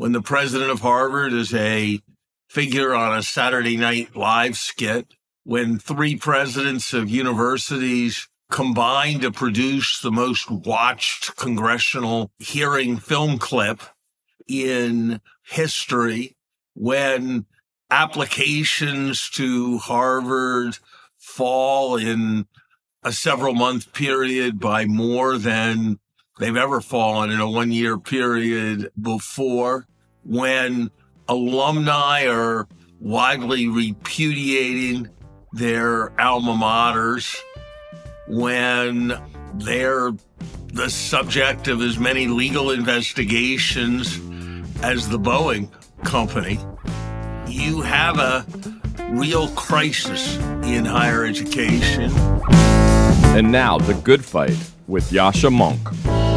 When the president of Harvard is a figure on a Saturday Night Live skit, when three presidents of universities combine to produce the most watched congressional hearing film clip in history when applications to Harvard fall in a several month period by more than they've ever fallen in a one year period before when alumni are widely repudiating their alma maters when they're the subject of as many legal investigations as the Boeing company, you have a real crisis in higher education. And now, The Good Fight with Yascha Mounk.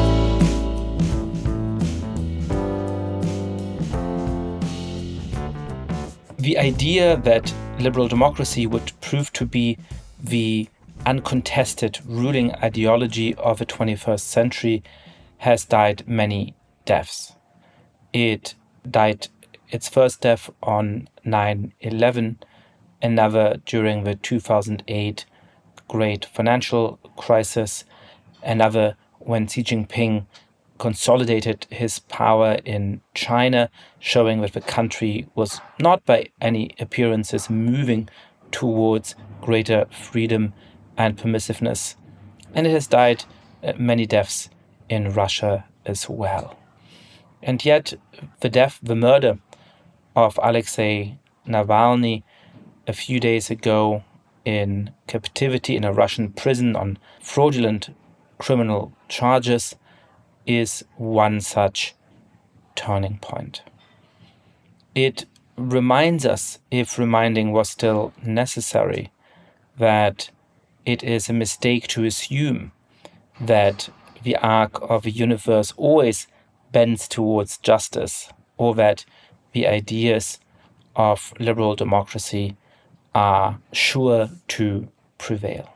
The idea that liberal democracy would prove to be the uncontested ruling ideology of the 21st century has died many deaths. It died its first death on 9 11, another during the 2008 great financial crisis, another when Xi Jinping consolidated his power in China, showing that the country was not by any appearances moving towards greater freedom and permissiveness. And it has died uh, many deaths in Russia as well. And yet, the death, the murder of Alexei Navalny a few days ago in captivity in a Russian prison on fraudulent criminal charges is one such turning point. It reminds us, if reminding was still necessary, that it is a mistake to assume that the arc of a universe always bends towards justice or that the ideas of liberal democracy are sure to prevail.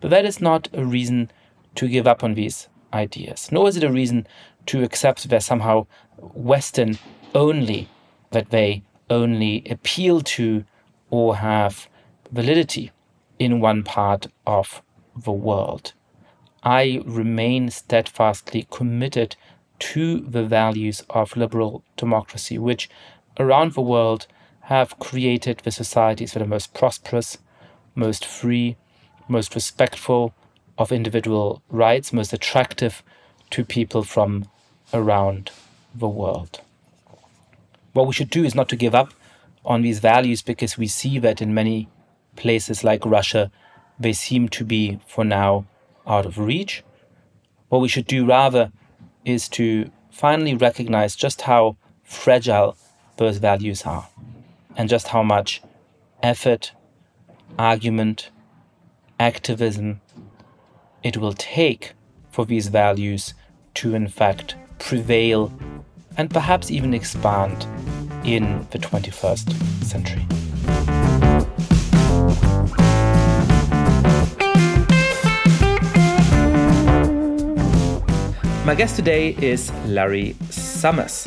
But that is not a reason to give up on these ideas, nor is it a reason to accept they're somehow Western only, that they only appeal to or have validity in one part of the world. I remain steadfastly committed to the values of liberal democracy, which around the world have created the societies that are most prosperous, most free, most respectful of individual rights, most attractive to people from around the world. What we should do is not to give up on these values because we see that in many places like Russia, they seem to be, for now, out of reach. What we should do rather is to finally recognize just how fragile those values are and just how much effort, argument, activism it will take for these values to, in fact, prevail and perhaps even expand in the 21st century. My guest today is Larry Summers.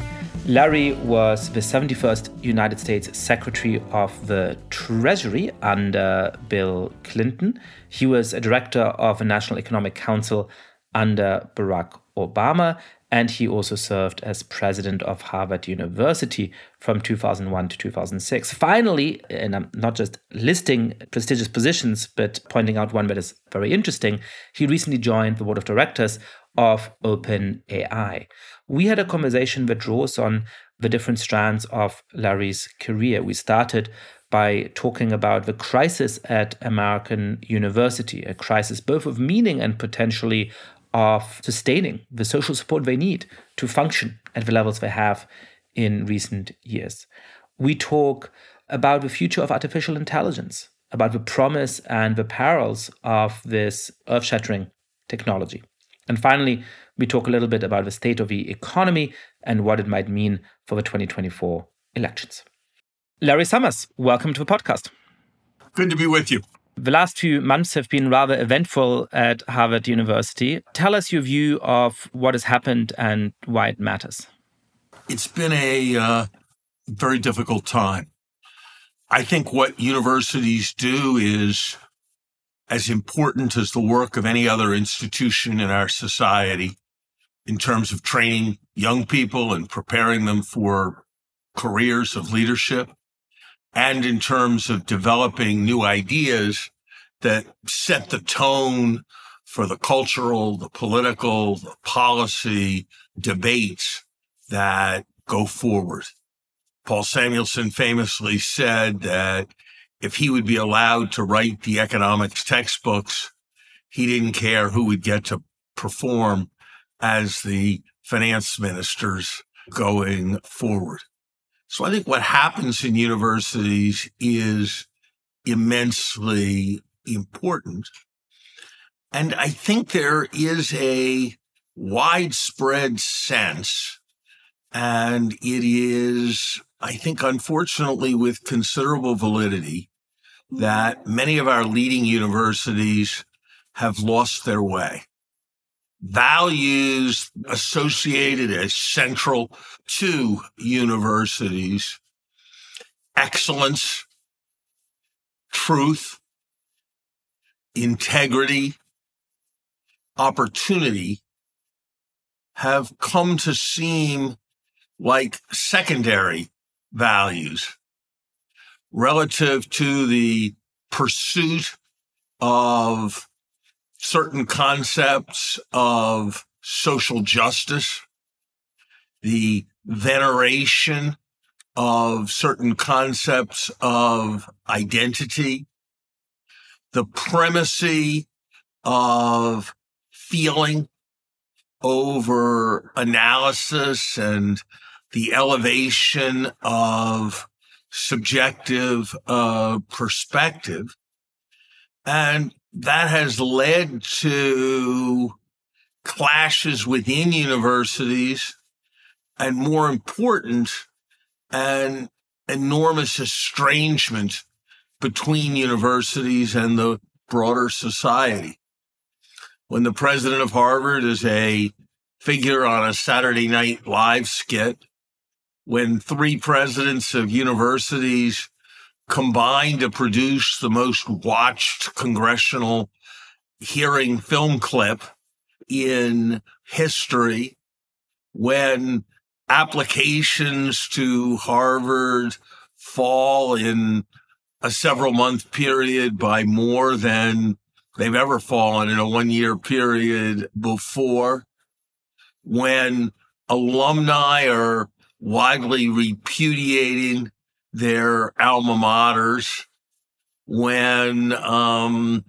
Larry was the 71st United States Secretary of the Treasury under Bill Clinton. He was a director of the National Economic Council under Barack Obama, and he also served as president of Harvard University from 2001 to 2006. Finally, and I'm not just listing prestigious positions, but pointing out one that is very interesting, he recently joined the board of directors of OpenAI. We had a conversation that draws on the different strands of Larry's career. We started by talking about the crisis at American University, a crisis both of meaning and potentially of sustaining the social support they need to function at the levels they have in recent years. We talk about the future of artificial intelligence, about the promise and the perils of this earth shattering technology. And finally, we talk a little bit about the state of the economy and what it might mean for the 2024 elections. Larry Summers, welcome to the podcast. Good to be with you. The last few months have been rather eventful at Harvard University. Tell us your view of what has happened and why it matters. It's been a uh, very difficult time. I think what universities do is as important as the work of any other institution in our society in terms of training young people and preparing them for careers of leadership and in terms of developing new ideas that set the tone for the cultural, the political, the policy debates that go forward. Paul Samuelson famously said that if he would be allowed to write the economics textbooks, he didn't care who would get to perform as the finance ministers going forward. So I think what happens in universities is immensely important. And I think there is a widespread sense, and it is, I think, unfortunately, with considerable validity, that many of our leading universities have lost their way. Values associated as central to universities, excellence, truth, integrity, opportunity have come to seem like secondary values relative to the pursuit of certain concepts of social justice, the veneration of certain concepts of identity, the primacy of feeling over analysis and the elevation of subjective uh, perspective. And that has led to clashes within universities and more important, an enormous estrangement between universities and the broader society. When the president of Harvard is a figure on a Saturday Night Live skit, when three presidents of universities combined to produce the most watched congressional hearing film clip in history, when applications to Harvard fall in a several month period by more than they've ever fallen in a one year period before. When alumni are widely repudiating their alma maters, when um,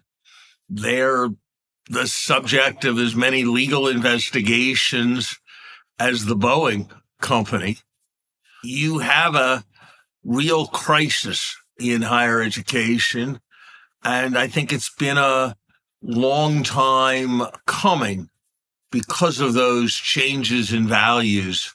they're the subject of as many legal investigations as the Boeing company, you have a real crisis in higher education. And I think it's been a long time coming because of those changes in values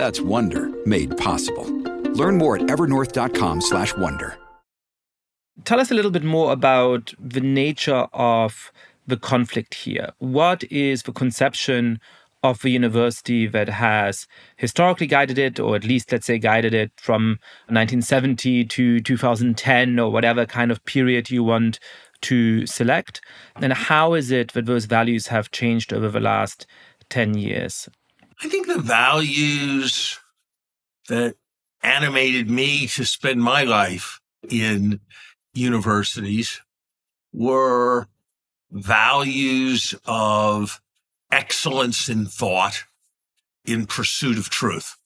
That's Wonder made possible. Learn more at evernorth.com/wonder. Tell us a little bit more about the nature of the conflict here. What is the conception of the university that has historically guided it, or at least, let's say, guided it from 1970 to 2010, or whatever kind of period you want to select? And how is it that those values have changed over the last 10 years? I think the values that animated me to spend my life in universities were values of excellence in thought in pursuit of truth.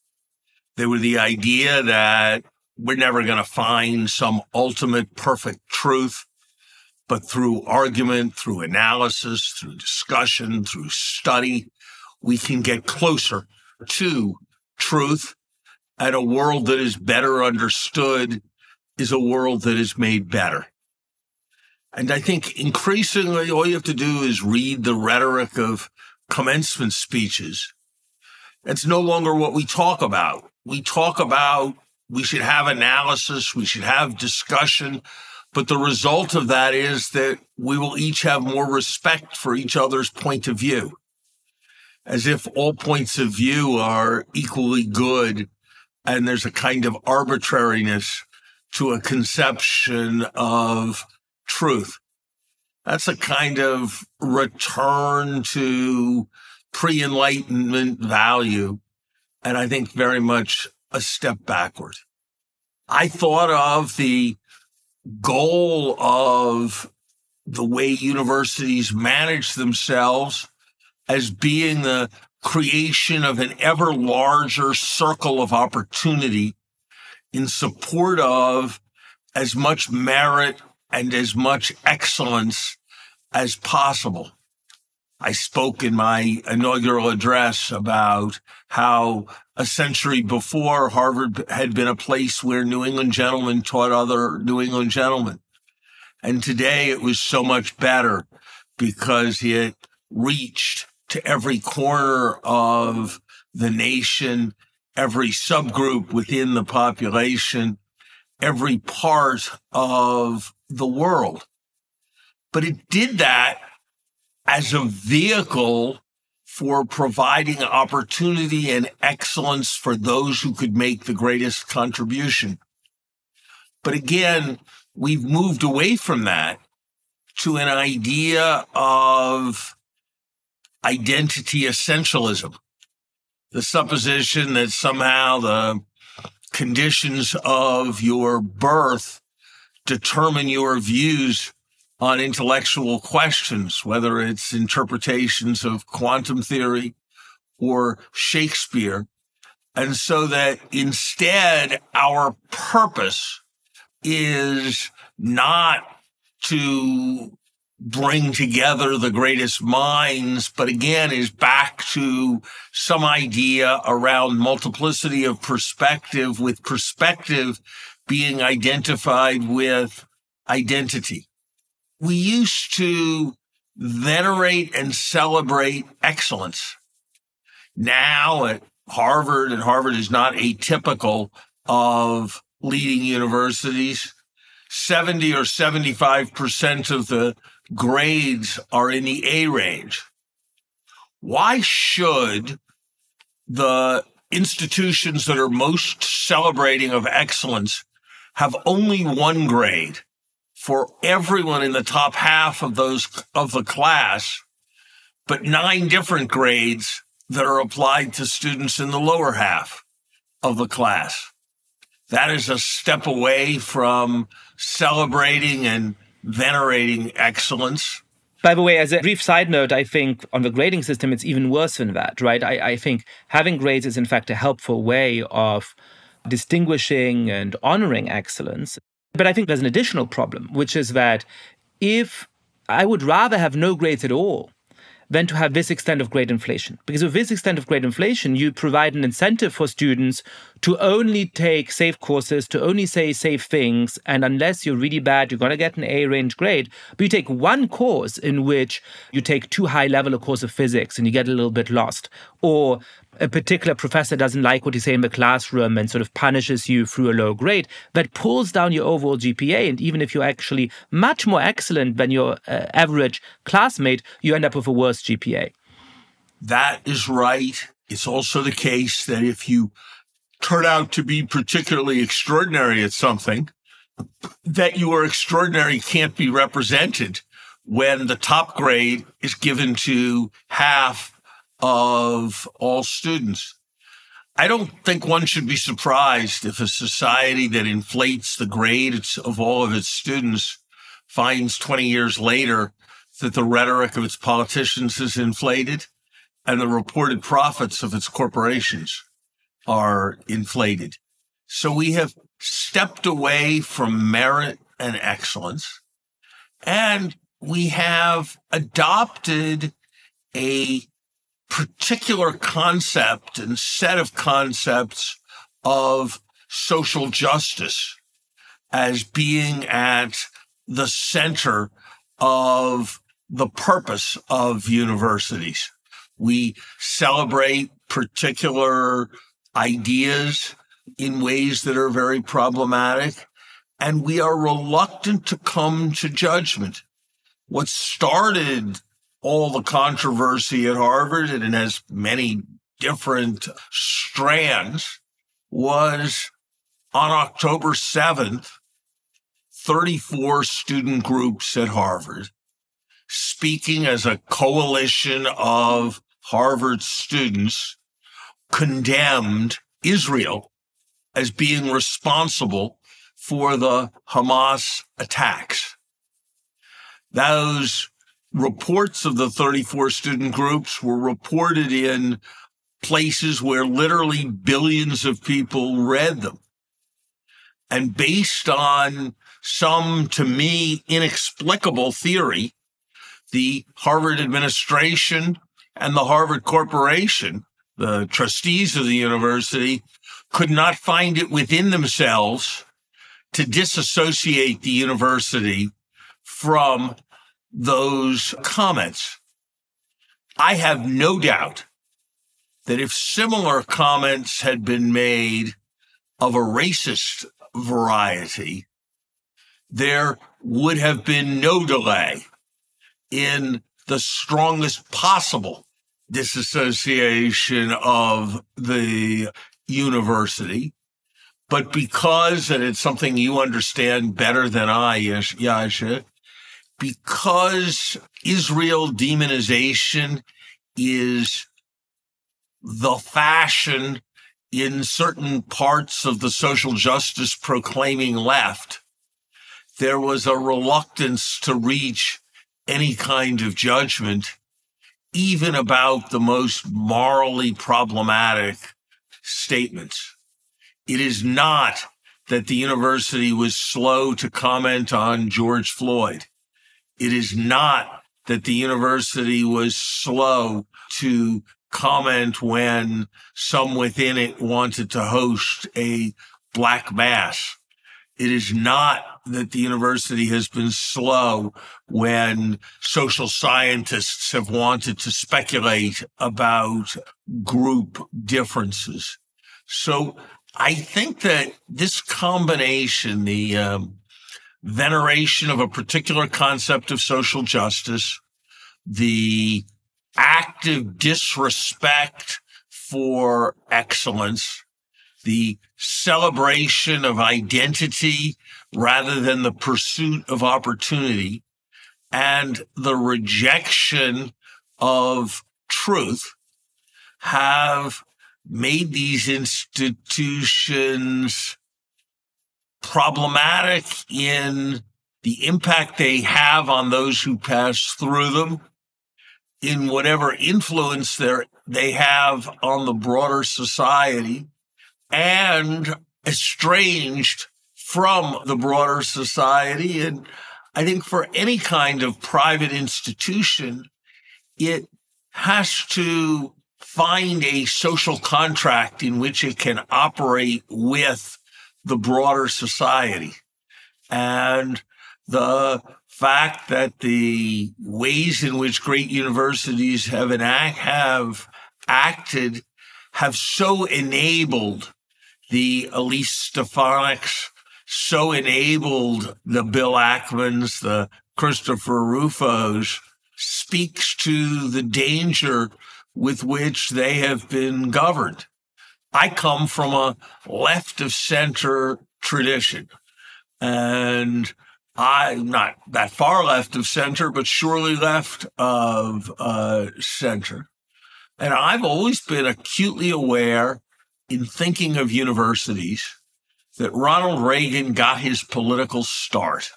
They were the idea that we're never going to find some ultimate perfect truth, but through argument, through analysis, through discussion, through study, we can get closer to truth. And a world that is better understood is a world that is made better. And I think increasingly all you have to do is read the rhetoric of commencement speeches. It's no longer what we talk about. We talk about we should have analysis, we should have discussion, but the result of that is that we will each have more respect for each other's point of view, as if all points of view are equally good and there's a kind of arbitrariness to a conception of truth. That's a kind of return to pre enlightenment value. And I think very much a step backward. I thought of the goal of the way universities manage themselves as being the creation of an ever larger circle of opportunity in support of as much merit and as much excellence as possible. I spoke in my inaugural address about how a century before Harvard had been a place where New England gentlemen taught other New England gentlemen. And today it was so much better because it reached to every corner of the nation, every subgroup within the population, every part of the world. But it did that as a vehicle for providing opportunity and excellence for those who could make the greatest contribution. But again, we've moved away from that to an idea of identity essentialism. The supposition that somehow the conditions of your birth determine your views on intellectual questions, whether it's interpretations of quantum theory or Shakespeare. And so that instead our purpose is not to bring together the greatest minds, but again is back to some idea around multiplicity of perspective with perspective being identified with identity. We used to venerate and celebrate excellence. Now at Harvard, and Harvard is not atypical of leading universities, 70 or 75% of the grades are in the A range. Why should the institutions that are most celebrating of excellence have only one grade for everyone in the top half of those of the class, but nine different grades that are applied to students in the lower half of the class. That is a step away from celebrating and venerating excellence. By the way, as a brief side note, I think on the grading system, it's even worse than that, right? I, I think having grades is, in fact, a helpful way of distinguishing and honoring excellence. But I think there's an additional problem, which is that if I would rather have no grades at all than to have this extent of grade inflation. Because with this extent of grade inflation, you provide an incentive for students to only take safe courses, to only say safe things. And unless you're really bad, you're going to get an A range grade. But you take one course in which you take too high level a course of physics and you get a little bit lost. Or a particular professor doesn't like what you say in the classroom and sort of punishes you through a low grade, that pulls down your overall GPA. And even if you're actually much more excellent than your uh, average classmate, you end up with a worse GPA. That is right. It's also the case that if you turn out to be particularly extraordinary at something, that your extraordinary can't be represented when the top grade is given to half of all students. I don't think one should be surprised if a society that inflates the grades of all of its students finds 20 years later that the rhetoric of its politicians is inflated and the reported profits of its corporations are inflated. So we have stepped away from merit and excellence and we have adopted a particular concept and set of concepts of social justice as being at the center of the purpose of universities. We celebrate particular ideas in ways that are very problematic, and we are reluctant to come to judgment. What started all the controversy at Harvard, and it has many different strands, was on October 7th, 34 student groups at Harvard speaking as a coalition of Harvard students condemned Israel as being responsible for the Hamas attacks. Those reports of the 34 student groups were reported in places where literally billions of people read them. And based on some, to me, inexplicable theory, the Harvard administration and the Harvard Corporation, the trustees of the university, could not find it within themselves to disassociate the university from those comments. I have no doubt that if similar comments had been made of a racist variety, there would have been no delay in the strongest possible disassociation of the university. But because, and it's something you understand better than I, Yascha, because Israel demonization is the fashion in certain parts of the social justice proclaiming left, there was a reluctance to reach any kind of judgment, even about the most morally problematic statements. It is not that the university was slow to comment on George Floyd. It is not that the university was slow to comment when some within it wanted to host a black mass. It is not that the university has been slow when social scientists have wanted to speculate about group differences. So I think that this combination, the um, veneration of a particular concept of social justice, the active disrespect for excellence, the celebration of identity rather than the pursuit of opportunity, and the rejection of truth have made these institutions problematic in the impact they have on those who pass through them, in whatever influence they have on the broader society, and estranged from the broader society. And I think for any kind of private institution, it has to find a social contract in which it can operate with the broader society. And the fact that the ways in which great universities have have acted have so enabled the Elise Stefanik's, so enabled the Bill Ackmans, the Christopher Rufos, speaks to the danger with which they have been governed. I come from a left of center tradition. And I'm not that far left of center, but surely left of uh, center. And I've always been acutely aware in thinking of universities that Ronald Reagan got his political start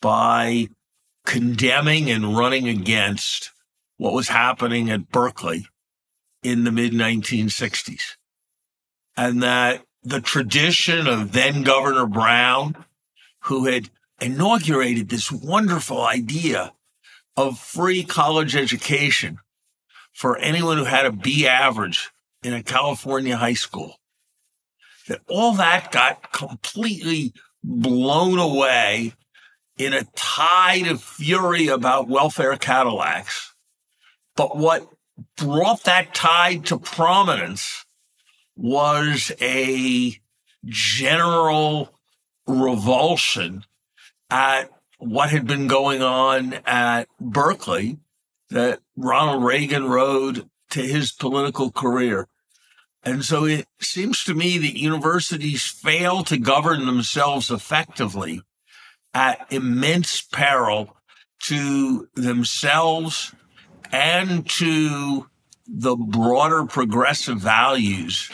by condemning and running against what was happening at Berkeley in the mid 1960s. And that the tradition of then Governor Brown, who had inaugurated this wonderful idea of free college education for anyone who had a B average in a California high school, that all that got completely blown away in a tide of fury about welfare Cadillacs. But what brought that tide to prominence was a general revulsion at what had been going on at Berkeley that Ronald Reagan rode to his political career. And so it seems to me that universities fail to govern themselves effectively at immense peril to themselves and to the broader progressive values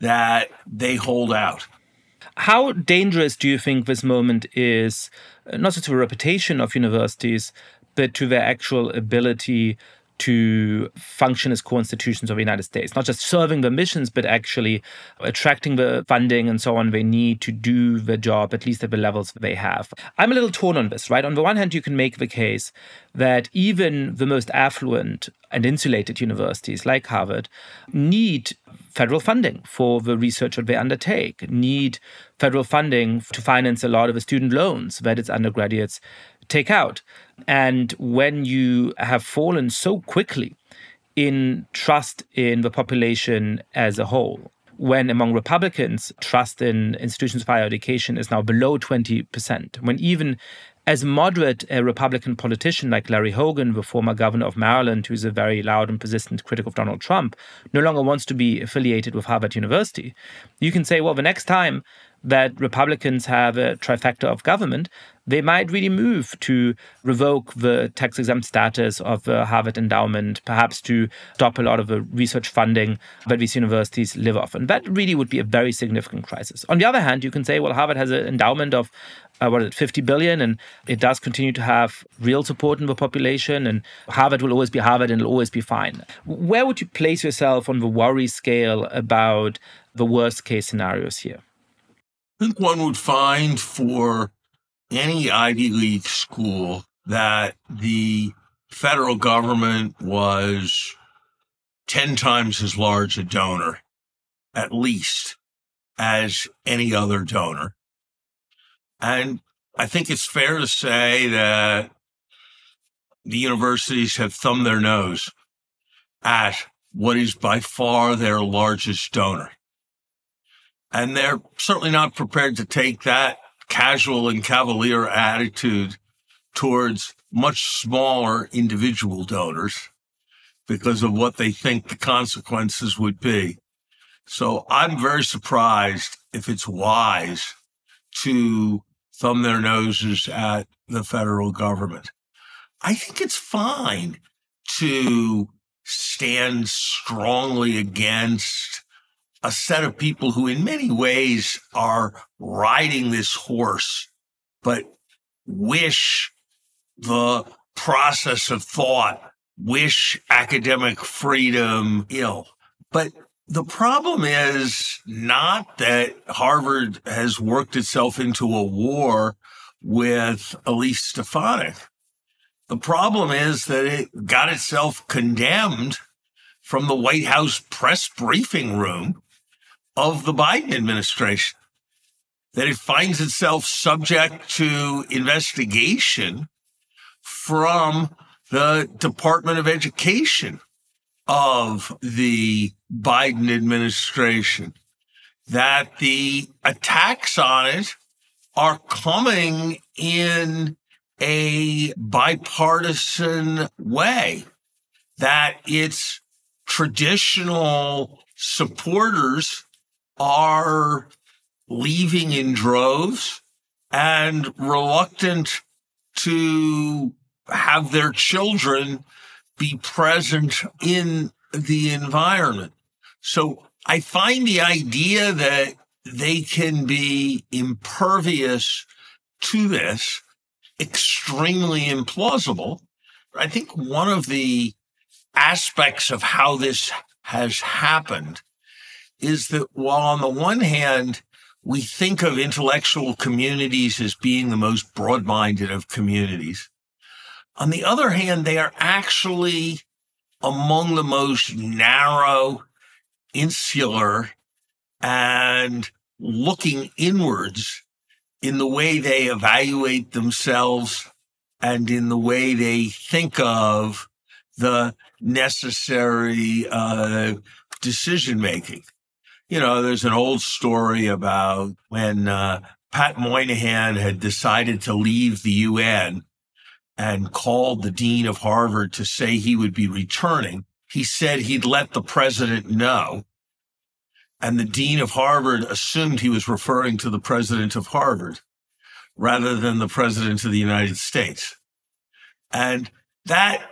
that they hold out. How dangerous do you think this moment is, uh, not just to the reputation of universities, but to their actual ability to function as core institutions of the United States, not just serving the missions, but actually attracting the funding and so on they need to do the job, at least at the levels they have. I'm a little torn on this, right? On the one hand, you can make the case that even the most affluent and insulated universities like Harvard need federal funding for the research that they undertake, need federal funding to finance a lot of the student loans that its undergraduates take out. And when you have fallen so quickly in trust in the population as a whole, when among Republicans, trust in institutions of higher education is now below 20%, when even as moderate a Republican politician like Larry Hogan, the former governor of Maryland, who's a very loud and persistent critic of Donald Trump, no longer wants to be affiliated with Harvard University, you can say, well, the next time that Republicans have a trifecta of government, they might really move to revoke the tax exempt status of the Harvard endowment, perhaps to stop a lot of the research funding that these universities live off. And that really would be a very significant crisis. On the other hand, you can say, well, Harvard has an endowment of uh, what is it, 50 billion, and it does continue to have real support in the population, and Harvard will always be Harvard and it'll always be fine. Where would you place yourself on the worry scale about the worst case scenarios here? I think one would find for any Ivy League school that the federal government was 10 times as large a donor, at least, as any other donor. And I think it's fair to say that the universities have thumbed their nose at what is by far their largest donor. And they're certainly not prepared to take that casual and cavalier attitude towards much smaller individual donors because of what they think the consequences would be. So I'm very surprised if it's wise to thumb their noses at the federal government. I think it's fine to stand strongly against a set of people who, in many ways, are riding this horse, but wish the process of thought, wish academic freedom ill. But the problem is not that Harvard has worked itself into a war with Elise Stefanik. The problem is that it got itself condemned from the White House press briefing room of the Biden administration, that it finds itself subject to investigation from the Department of Education of the Biden administration, that the attacks on it are coming in a bipartisan way, that its traditional supporters are leaving in droves and reluctant to have their children be present in the environment. So I find the idea that they can be impervious to this extremely implausible. I think one of the aspects of how this has happened is that while on the one hand, we think of intellectual communities as being the most broad minded of communities, on the other hand, they are actually among the most narrow, insular, and looking inwards in the way they evaluate themselves and in the way they think of the necessary uh, decision making. You know, there's an old story about when uh, Pat Moynihan had decided to leave the UN and called the dean of Harvard to say he would be returning. He said he'd let the president know. And the dean of Harvard assumed he was referring to the president of Harvard rather than the president of the United States. And that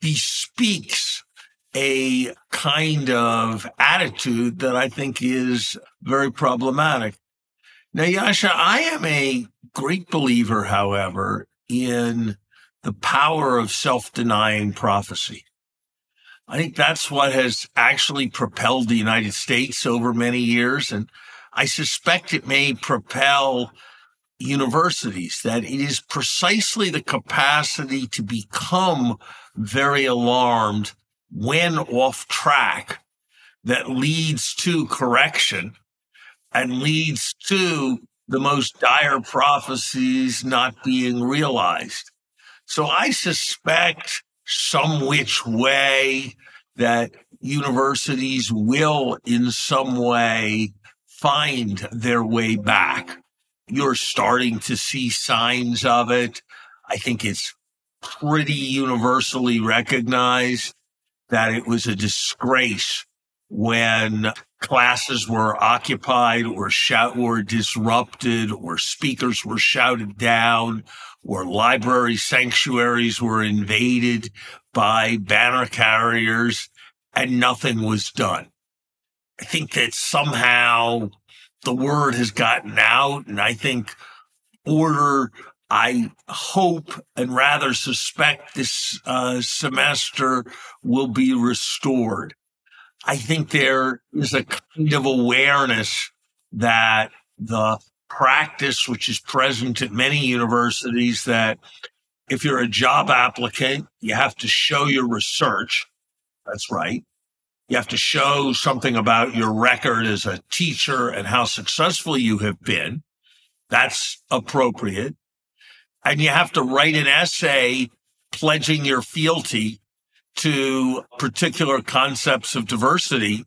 bespeaks a kind of attitude that I think is very problematic. Now, Yascha, I am a great believer, however, in the power of self denying prophecy. I think that's what has actually propelled the United States over many years. And I suspect it may propel universities, that it is precisely the capacity to become very alarmed when off track that leads to correction and leads to the most dire prophecies not being realized. So I suspect some which way that universities will in some way find their way back. You're starting to see signs of it. I think it's pretty universally recognized that it was a disgrace when classes were occupied or shout disrupted or speakers were shouted down or library sanctuaries were invaded by banner carriers and nothing was done. I think that somehow the word has gotten out and I think order I hope and rather suspect this uh, semester will be restored. I think there is a kind of awareness that the practice, which is present at many universities, that if you're a job applicant, you have to show your research. That's right. You have to show something about your record as a teacher and how successful you have been. That's appropriate and you have to write an essay pledging your fealty to particular concepts of diversity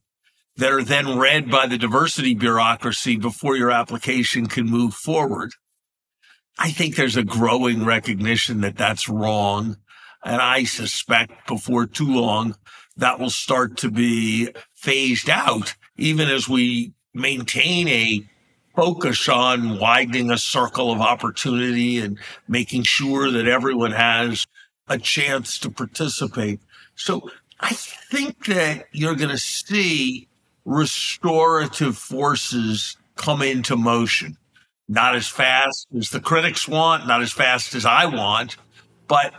that are then read by the diversity bureaucracy before your application can move forward. I think there's a growing recognition that that's wrong. And I suspect before too long, that will start to be phased out, even as we maintain a focus on widening a circle of opportunity and making sure that everyone has a chance to participate. So I think that you're going to see restorative forces come into motion. Not as fast as the critics want, not as fast as I want, but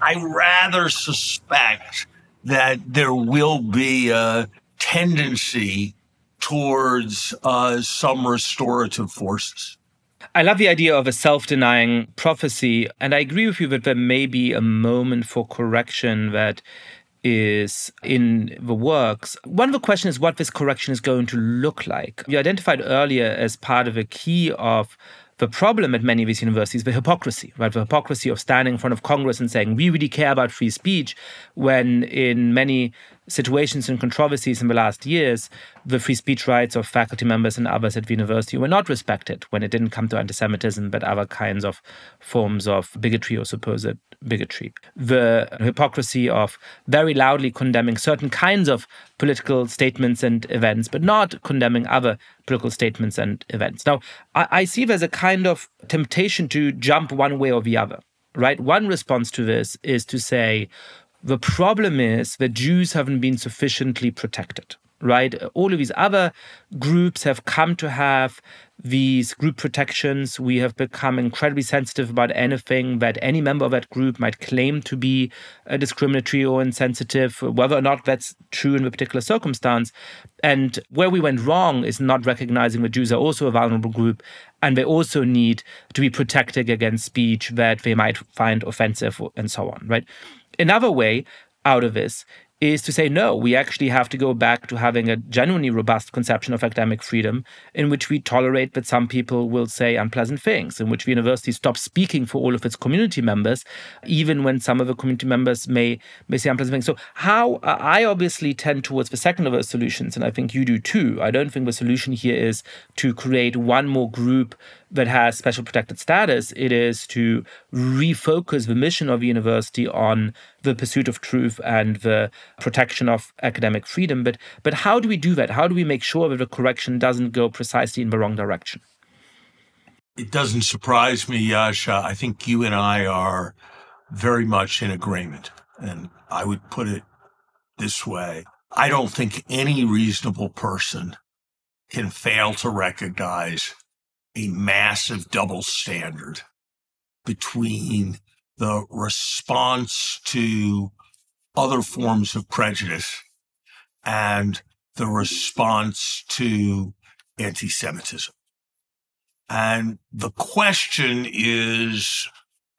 I rather suspect that there will be a tendency towards uh, some restorative forces. I love the idea of a self denying prophecy. And I agree with you that there may be a moment for correction that is in the works. One of the questions is what this correction is going to look like. You identified earlier as part of a key of the problem at many of these universities, the hypocrisy, right? The hypocrisy of standing in front of Congress and saying, we really care about free speech, when in many situations and controversies in the last years, the free speech rights of faculty members and others at the university were not respected when it didn't come to anti Semitism, but other kinds of forms of bigotry or supposed bigotry. The hypocrisy of very loudly condemning certain kinds of political statements and events, but not condemning other political statements and events. Now, I, I see there's a kind of temptation to jump one way or the other, right? One response to this is to say, The problem is that Jews haven't been sufficiently protected right? All of these other groups have come to have these group protections. We have become incredibly sensitive about anything that any member of that group might claim to be uh, discriminatory or insensitive, whether or not that's true in a particular circumstance. And where we went wrong is not recognizing that Jews are also a vulnerable group and they also need to be protected against speech that they might find offensive and so on, right? Another way out of this is to say, no, we actually have to go back to having a genuinely robust conception of academic freedom in which we tolerate that some people will say unpleasant things, in which the university stops speaking for all of its community members, even when some of the community members may, may say unpleasant things. So, how I obviously tend towards the second of those solutions, and I think you do too. I don't think the solution here is to create one more group that has special protected status, it is to refocus the mission of the university on the pursuit of truth and the protection of academic freedom. But but how do we do that? How do we make sure that the correction doesn't go precisely in the wrong direction? It doesn't surprise me, Yascha. I think you and I are very much in agreement. And I would put it this way. I don't think any reasonable person can fail to recognize a massive double standard between the response to other forms of prejudice and the response to anti Semitism. And the question is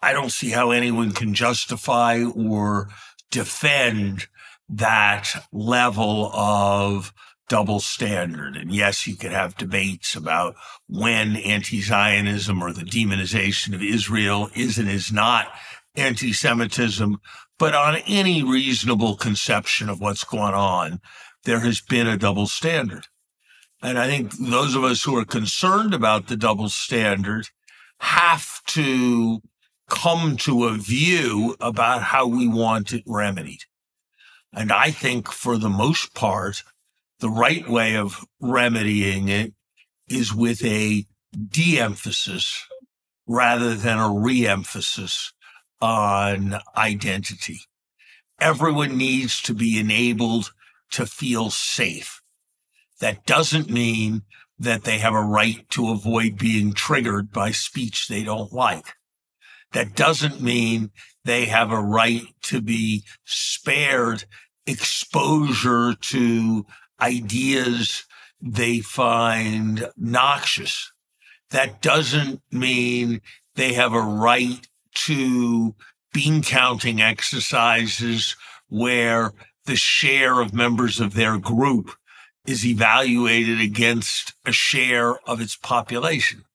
I don't see how anyone can justify or defend that level of double standard. And yes, you could have debates about when anti Zionism or the demonization of Israel is and is not anti Semitism. But on any reasonable conception of what's going on, there has been a double standard. And I think those of us who are concerned about the double standard have to come to a view about how we want it remedied. And I think for the most part, the right way of remedying it is with a de-emphasis rather than a re-emphasis on identity. Everyone needs to be enabled to feel safe. That doesn't mean that they have a right to avoid being triggered by speech they don't like. That doesn't mean they have a right to be spared exposure to ideas they find noxious. That doesn't mean they have a right to bean counting exercises where the share of members of their group is evaluated against a share of its population.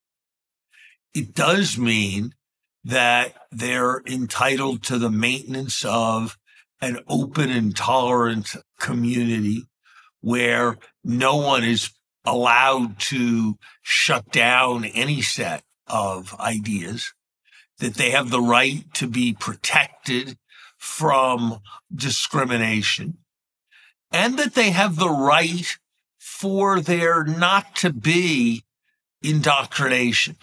It does mean that they're entitled to the maintenance of an open and tolerant community where no one is allowed to shut down any set of ideas, that they have the right to be protected from discrimination, and that they have the right for there not to be indoctrination.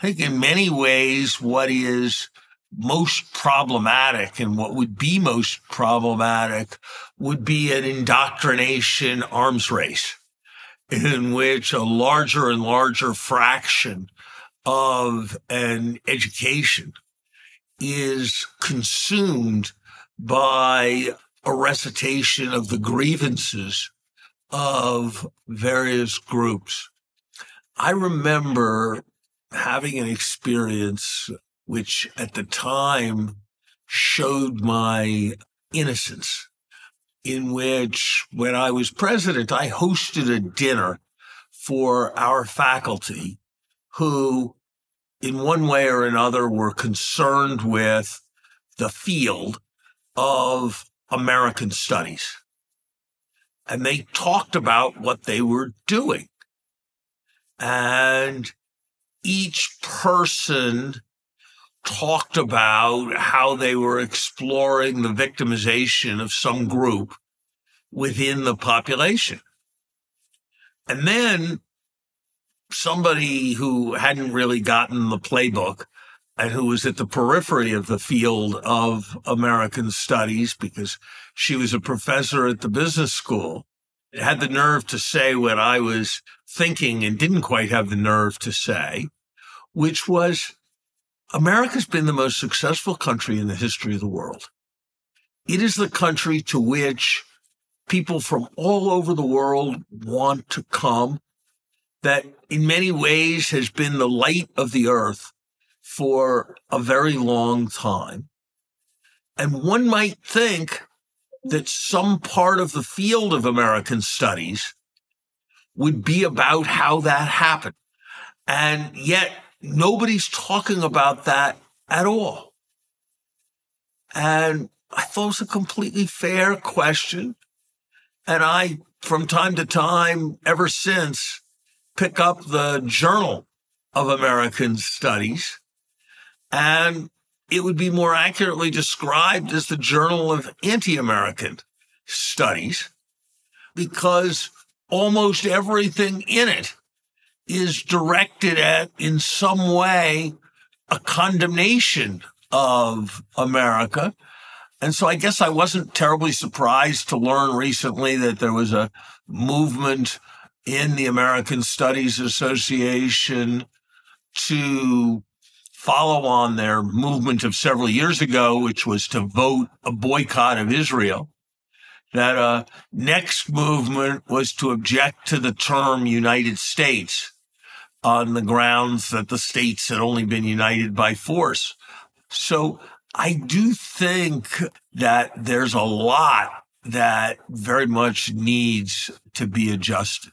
I think in many ways, what is most problematic and what would be most problematic would be an indoctrination arms race in which a larger and larger fraction of an education is consumed by a recitation of the grievances of various groups. I remember having an experience which at the time showed my innocence, in which when I was president, I hosted a dinner for our faculty who, in one way or another, were concerned with the field of American studies. And they talked about what they were doing. And each person talked about how they were exploring the victimization of some group within the population. And then somebody who hadn't really gotten the playbook and who was at the periphery of the field of American studies because she was a professor at the business school, had the nerve to say what I was thinking and didn't quite have the nerve to say, which was America's been the most successful country in the history of the world. It is the country to which people from all over the world want to come, that in many ways has been the light of the earth for a very long time. And one might think that some part of the field of American studies would be about how that happened. And yet nobody's talking about that at all. And I thought it was a completely fair question. And I, from time to time, ever since, pick up the Journal of American Studies. And it would be more accurately described as the Journal of Anti American Studies because almost everything in it is directed at, in some way, a condemnation of America. And so I guess I wasn't terribly surprised to learn recently that there was a movement in the American Studies Association to follow on their movement of several years ago, which was to vote a boycott of Israel. That uh, next movement was to object to the term United States on the grounds that the states had only been united by force. So I do think that there's a lot that very much needs to be adjusted.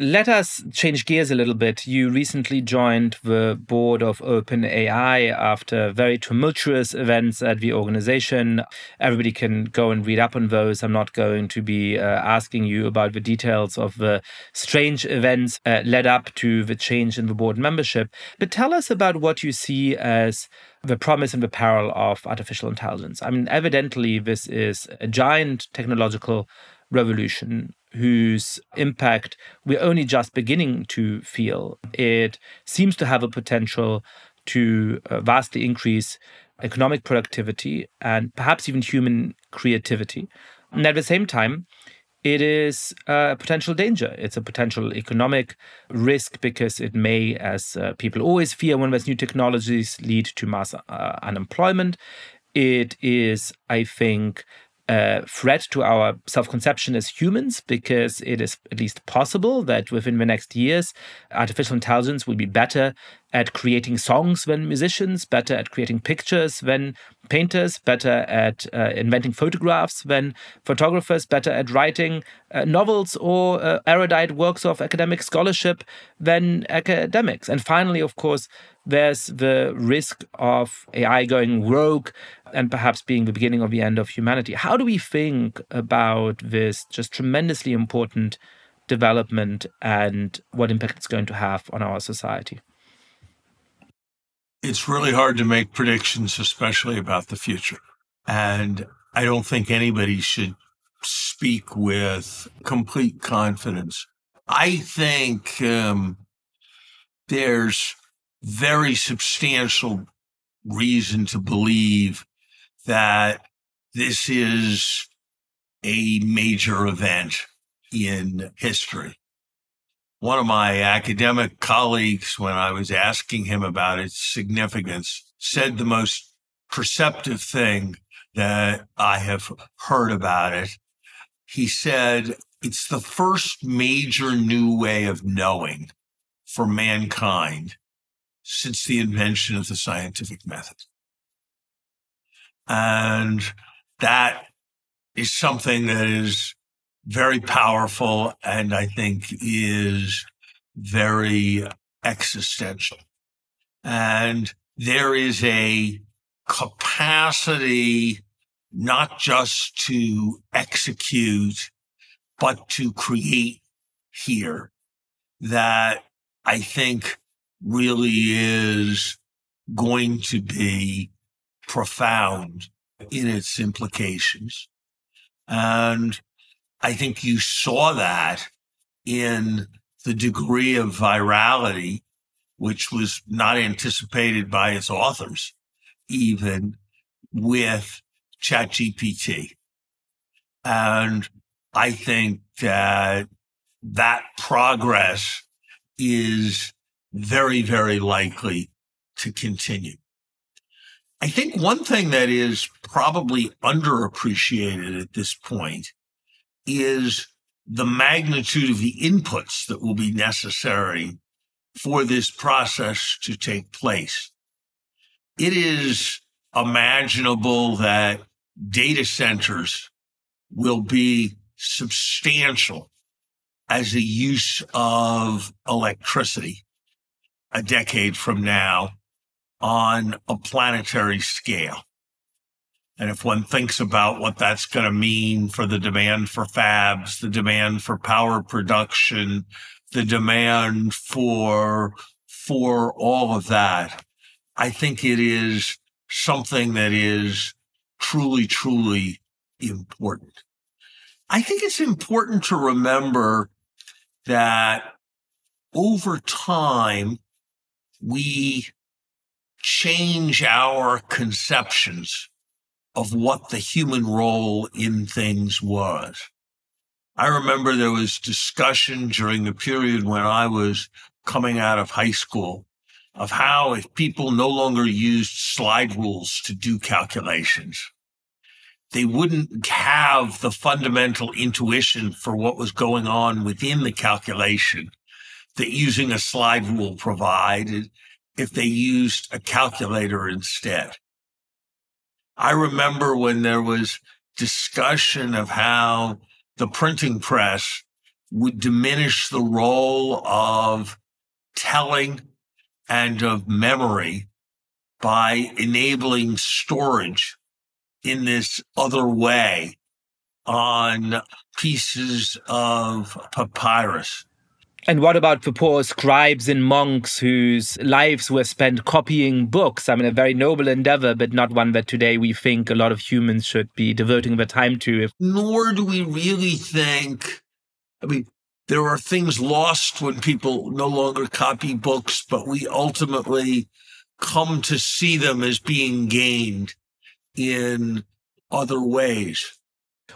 Let us change gears a little bit. You recently joined the board of OpenAI after very tumultuous events at the organization. Everybody can go and read up on those. I'm not going to be uh, asking you about the details of the strange events uh, led up to the change in the board membership. But tell us about what you see as the promise and the peril of artificial intelligence. I mean, evidently, this is a giant technological revolution whose impact we're only just beginning to feel. It seems to have a potential to uh, vastly increase economic productivity and perhaps even human creativity. And at the same time, it is a potential danger. It's a potential economic risk because it may, as uh, people always fear when there's new technologies, lead to mass uh, unemployment. It is, I think, a threat to our self conception as humans because it is at least possible that within the next years, artificial intelligence will be better at creating songs than musicians, better at creating pictures than painters, better at uh, inventing photographs than photographers, better at writing uh, novels or uh, erudite works of academic scholarship than academics. And finally, of course, there's the risk of AI going rogue and perhaps being the beginning of the end of humanity. How do we think about this just tremendously important development and what impact it's going to have on our society? It's really hard to make predictions, especially about the future. And I don't think anybody should speak with complete confidence. I think um, there's very substantial reason to believe that this is a major event in history. One of my academic colleagues, when I was asking him about its significance, said the most perceptive thing that I have heard about it. He said, it's the first major new way of knowing for mankind since the invention of the scientific method. And that is something that is very powerful and I think is very existential. And there is a capacity not just to execute, but to create here that I think really is going to be profound in its implications. And I think you saw that in the degree of virality, which was not anticipated by its authors, even with ChatGPT. And I think that that progress is very, very likely to continue. I think one thing that is probably underappreciated at this point is the magnitude of the inputs that will be necessary for this process to take place. It is imaginable that data centers will be substantial as a use of electricity a decade from now on a planetary scale. And if one thinks about what that's going to mean for the demand for fabs, the demand for power production, the demand for, for all of that, I think it is something that is truly, truly important. I think it's important to remember that over time, we change our conceptions of what the human role in things was. I remember there was discussion during the period when I was coming out of high school of how if people no longer used slide rules to do calculations, they wouldn't have the fundamental intuition for what was going on within the calculation that using a slide rule provided if they used a calculator instead. I remember when there was discussion of how the printing press would diminish the role of telling and of memory by enabling storage in this other way on pieces of papyrus. And what about the poor scribes and monks whose lives were spent copying books? I mean, a very noble endeavor, but not one that today we think a lot of humans should be devoting their time to. Nor do we really think, I mean, there are things lost when people no longer copy books, but we ultimately come to see them as being gained in other ways.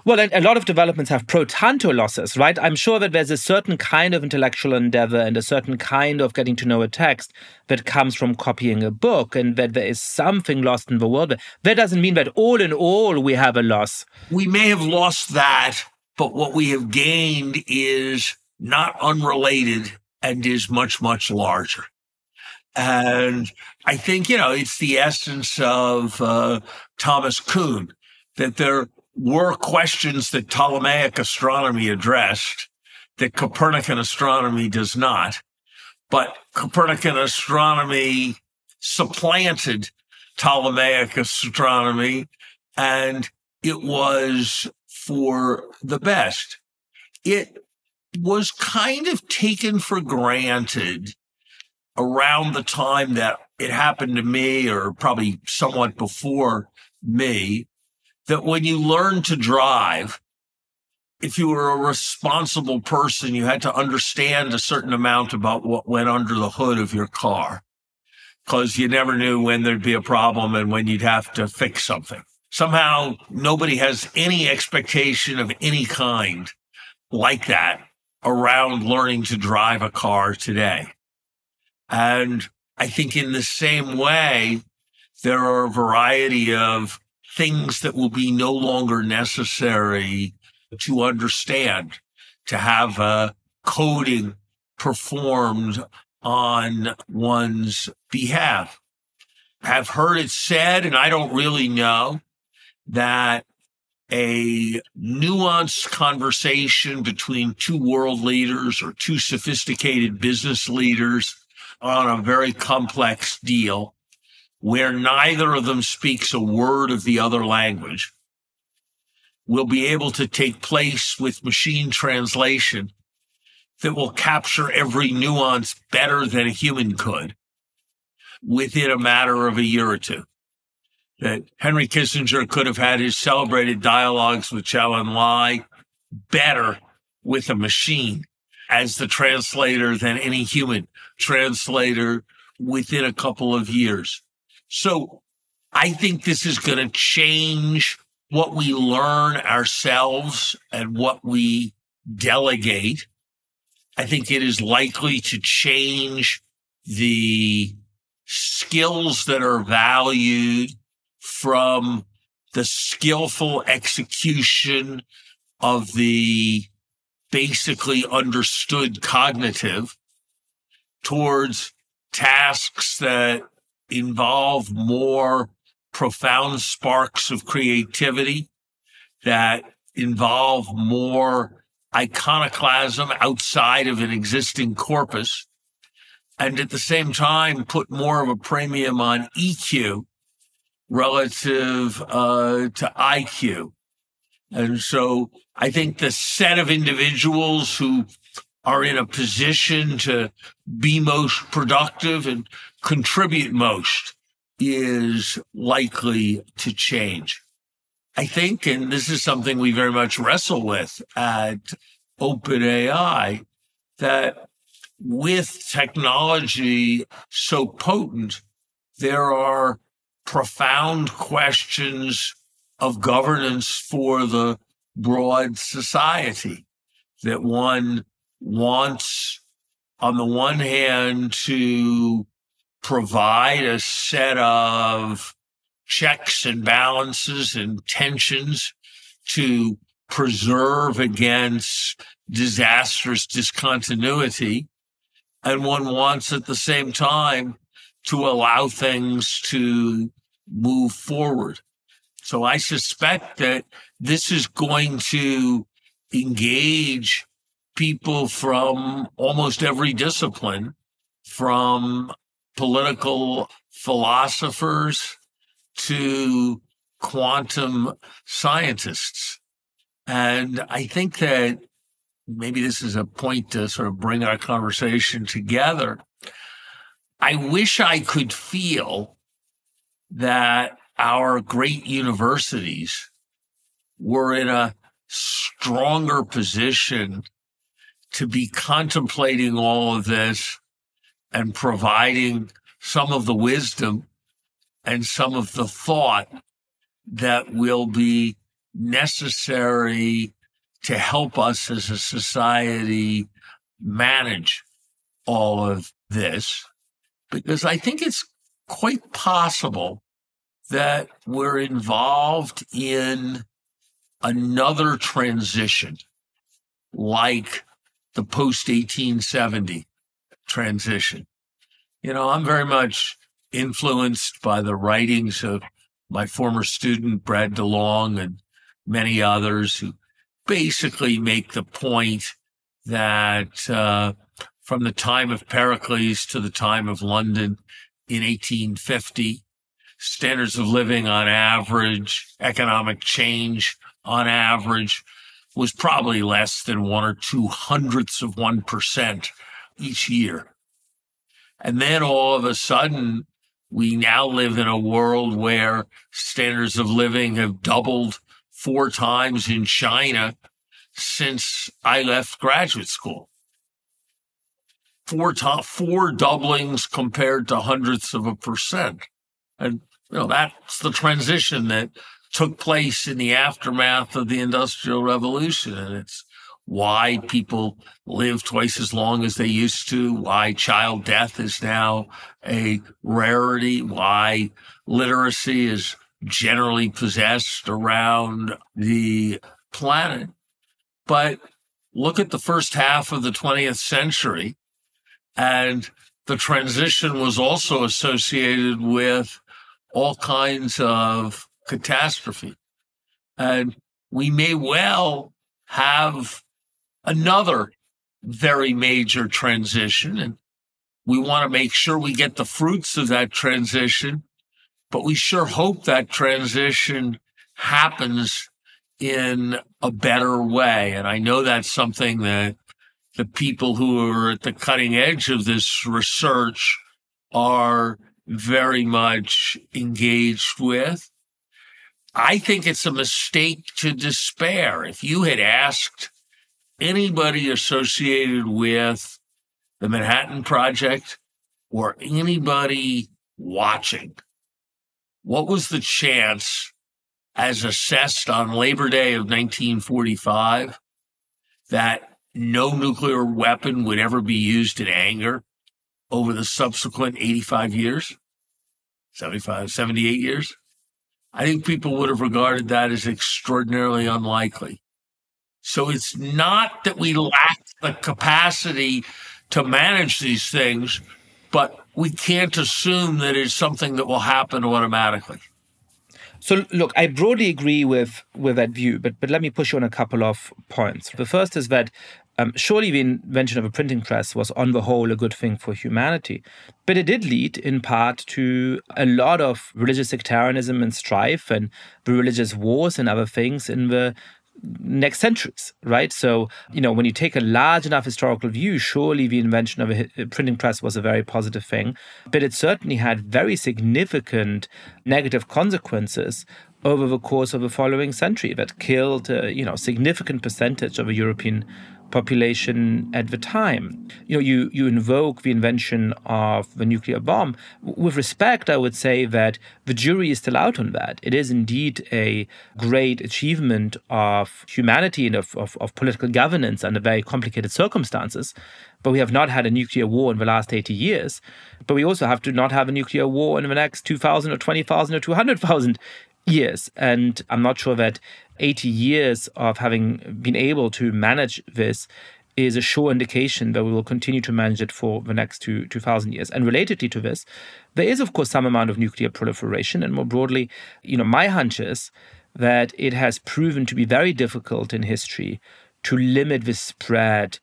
Well, a lot of developments have pro tanto losses, right? I'm sure that there's a certain kind of intellectual endeavor and a certain kind of getting to know a text that comes from copying a book, and that there is something lost in the world. But that doesn't mean that all in all we have a loss. We may have lost that, but what we have gained is not unrelated and is much, much larger. And I think, you know, it's the essence of uh, Thomas Kuhn that there were questions that Ptolemaic astronomy addressed that Copernican astronomy does not. But Copernican astronomy supplanted Ptolemaic astronomy, and it was for the best. It was kind of taken for granted around the time that it happened to me, or probably somewhat before me, that when you learn to drive, if you were a responsible person, you had to understand a certain amount about what went under the hood of your car because you never knew when there'd be a problem and when you'd have to fix something. Somehow nobody has any expectation of any kind like that around learning to drive a car today. And I think in the same way, there are a variety of things that will be no longer necessary to understand, to have a coding performed on one's behalf. I've heard it said, and I don't really know, that a nuanced conversation between two world leaders or two sophisticated business leaders on a very complex deal where neither of them speaks a word of the other language will be able to take place with machine translation that will capture every nuance better than a human could within a matter of a year or two. That Henry Kissinger could have had his celebrated dialogues with Zhou Enlai better with a machine as the translator than any human translator within a couple of years. So I think this is going to change what we learn ourselves and what we delegate. I think it is likely to change the skills that are valued from the skillful execution of the basically understood cognitive towards tasks that involve more profound sparks of creativity, that involve more iconoclasm outside of an existing corpus, and at the same time put more of a premium on EQ relative uh, to IQ. And so I think the set of individuals who are in a position to be most productive and contribute most is likely to change. I think, and this is something we very much wrestle with at OpenAI, that with technology so potent, there are profound questions of governance for the broad society that one wants, on the one hand, to provide a set of checks and balances and tensions to preserve against disastrous discontinuity. And one wants at the same time to allow things to move forward. So I suspect that this is going to engage people from almost every discipline, from political philosophers to quantum scientists. And I think that maybe this is a point to sort of bring our conversation together. I wish I could feel that our great universities were in a stronger position to be contemplating all of this and providing some of the wisdom and some of the thought that will be necessary to help us as a society manage all of this. Because I think it's quite possible that we're involved in another transition like the post 1870 transition. You know, I'm very much influenced by the writings of my former student, Brad DeLong, and many others who basically make the point that uh, from the time of Pericles to the time of London in 1850, standards of living on average, economic change on average was probably less than one or two hundredths of 1% each year. And then all of a sudden, we now live in a world where standards of living have doubled four times in China since I left graduate school. Four, to- four doublings compared to hundredths of a percent. And, you know, that's the transition that took place in the aftermath of the Industrial Revolution. And it's why people live twice as long as they used to, why child death is now a rarity, why literacy is generally possessed around the planet. But look at the first half of the 20th century, and the transition was also associated with all kinds of catastrophe. And we may well have another very major transition. And We want to make sure we get the fruits of that transition, but we sure hope that transition happens in a better way. And I know that's something that the people who are at the cutting edge of this research are very much engaged with. I think it's a mistake to despair. If you had asked anybody associated with the Manhattan Project or anybody watching, what was the chance as assessed on Labor Day of 1945 that no nuclear weapon would ever be used in anger over the subsequent 85 years, 75, 78 years? I think people would have regarded that as extraordinarily unlikely. So it's not that we lack the capacity to manage these things, but we can't assume that it's something that will happen automatically. So look, I broadly agree with with that view, but but let me push you on a couple of points. The first is that um, surely the invention of a printing press was on the whole a good thing for humanity, but it did lead in part to a lot of religious sectarianism and strife and the religious wars and other things in the next centuries, right? So, you know, when you take a large enough historical view, surely the invention of a printing press was a very positive thing, but it certainly had very significant negative consequences over the course of the following century that killed, uh, you know, significant percentage of a European population at the time. You know, you, you invoke the invention of the nuclear bomb. With respect, I would say that the jury is still out on that. It is indeed a great achievement of humanity and of, of, of political governance under very complicated circumstances. But we have not had a nuclear war in the last 80 years. But we also have to not have a nuclear war in the next 2,000 or 20,000 or 200,000 years. And I'm not sure that 80 years of having been able to manage this is a sure indication that we will continue to manage it for the next two 2000 years. And relatedly to this, there is of course some amount of nuclear proliferation, and more broadly, you know, my hunch is that it has proven to be very difficult in history to limit the spread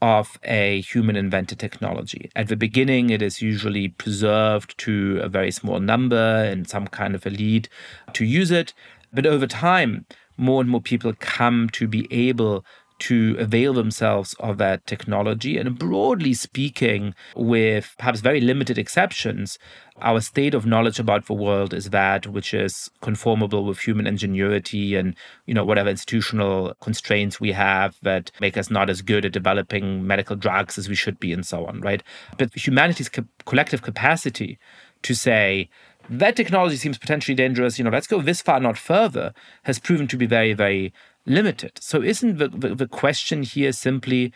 of a human invented technology. At the beginning, it is usually preserved to a very small number and some kind of elite to use it. But over time, more and more people come to be able to avail themselves of that technology. And broadly speaking, with perhaps very limited exceptions, our state of knowledge about the world is that which is conformable with human ingenuity and you know whatever institutional constraints we have that make us not as good at developing medical drugs as we should be and so on right but humanity's co- collective capacity to say that technology seems potentially dangerous. You know, let's go this far, not further, has proven to be very, very limited. So, isn't the, the, the question here simply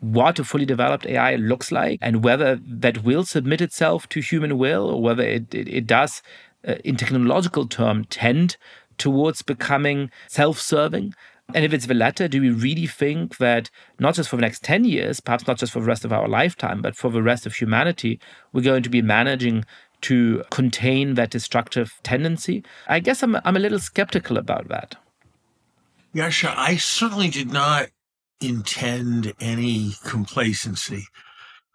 what a fully developed AI looks like and whether that will submit itself to human will or whether it, it, it does, uh, in technological term, tend towards becoming self serving? And if it's the latter, do we really think that not just for the next 10 years, perhaps not just for the rest of our lifetime, but for the rest of humanity, we're going to be managing to contain that destructive tendency. I guess I'm, I'm a little skeptical about that. Yascha, I certainly did not intend any complacency.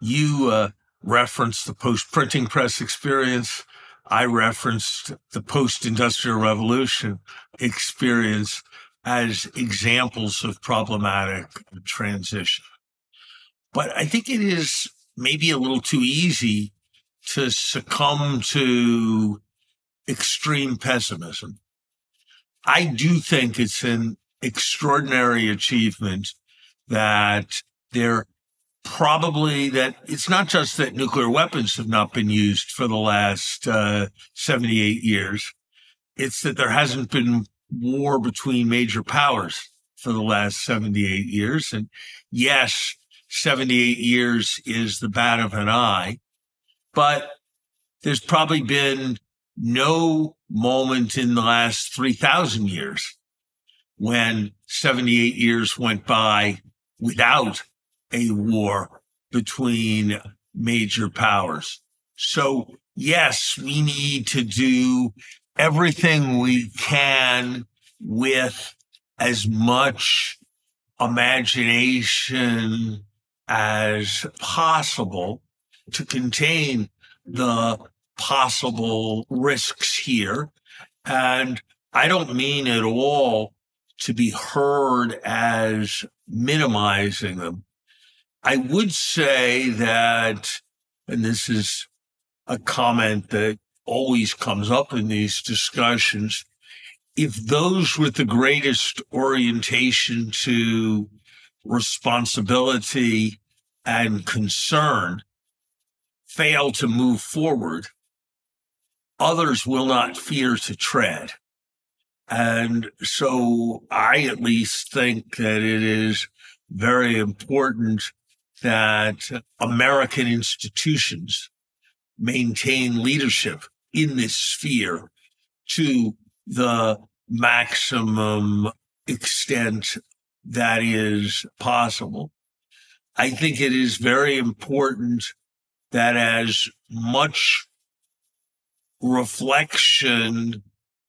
You uh, referenced the post printing press experience. I referenced the post industrial revolution experience as examples of problematic transition. But I think it is maybe a little too easy to succumb to extreme pessimism. I do think it's an extraordinary achievement that there probably that it's not just that nuclear weapons have not been used for the last uh, 78 years. It's that there hasn't been war between major powers for the last 78 years. And yes, 78 years is the bat of an eye, but there's probably been no moment in the last 3,000 years when 78 years went by without a war between major powers. So yes, we need to do everything we can with as much imagination as possible to contain the possible risks here. And I don't mean at all to be heard as minimizing them. I would say that, and this is a comment that always comes up in these discussions, if those with the greatest orientation to responsibility and concern fail to move forward, others will not fear to tread. And so I at least think that it is very important that American institutions maintain leadership in this sphere to the maximum extent that is possible. I think it is very important that as much reflection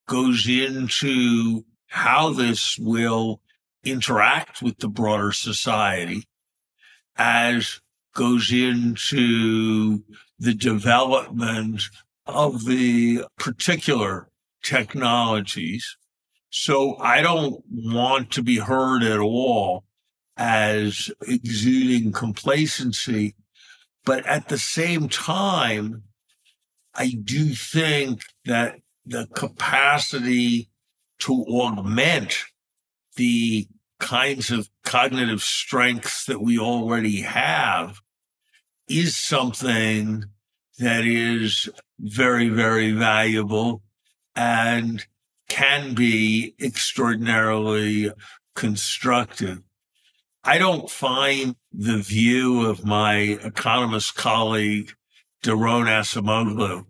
goes into how this will interact with the broader society as goes into the development of the particular technologies. So I don't want to be heard at all as exuding complacency. But at the same time, I do think that the capacity to augment the kinds of cognitive strengths that we already have is something that is very, very valuable and can be extraordinarily constructive. I don't find the view of my economist colleague, Daron Acemoglu,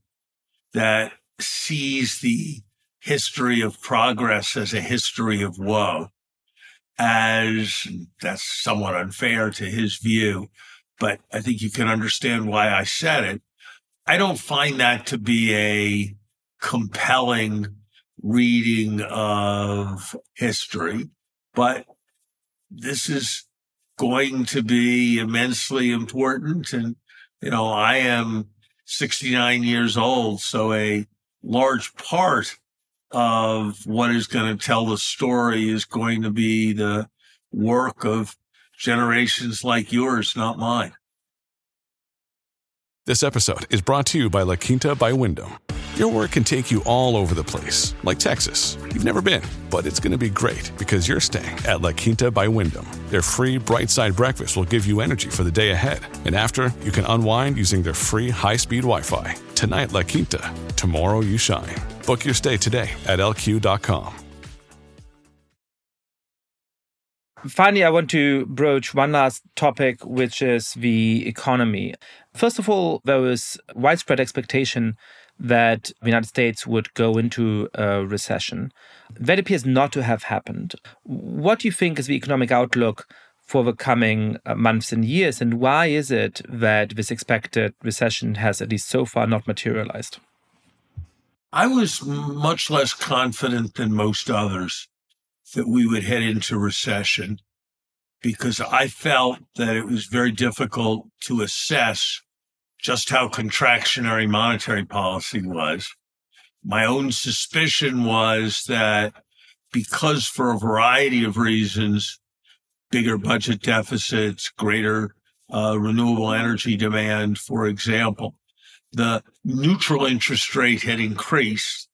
that sees the history of progress as a history of woe, as that's somewhat unfair to his view, but I think you can understand why I said it. I don't find that to be a compelling reading of history, but this is going to be immensely important. And, you know, I am 69 years old. So a large part of what is going to tell the story is going to be the work of generations like yours, not mine. This episode is brought to you by La Quinta by Wyndham. Your work can take you all over the place, like Texas. You've never been, but it's going to be great because you're staying at La Quinta by Wyndham. Their free bright side breakfast will give you energy for the day ahead. And after, you can unwind using their free high speed Wi Fi. Tonight, La Quinta. Tomorrow, you shine. Book your stay today at lq.com. Finally, I want to broach one last topic, which is the economy. First of all, there was widespread expectation that the United States would go into a recession. That appears not to have happened. What do you think is the economic outlook for the coming uh, months and years, and why is it that this expected recession has, at least so far, not materialized? I was much less confident than most others that we would head into recession because I felt that it was very difficult to assess just how contractionary monetary policy was. My own suspicion was that because for a variety of reasons, bigger budget deficits, greater uh, renewable energy demand, for example, the neutral interest rate had increased.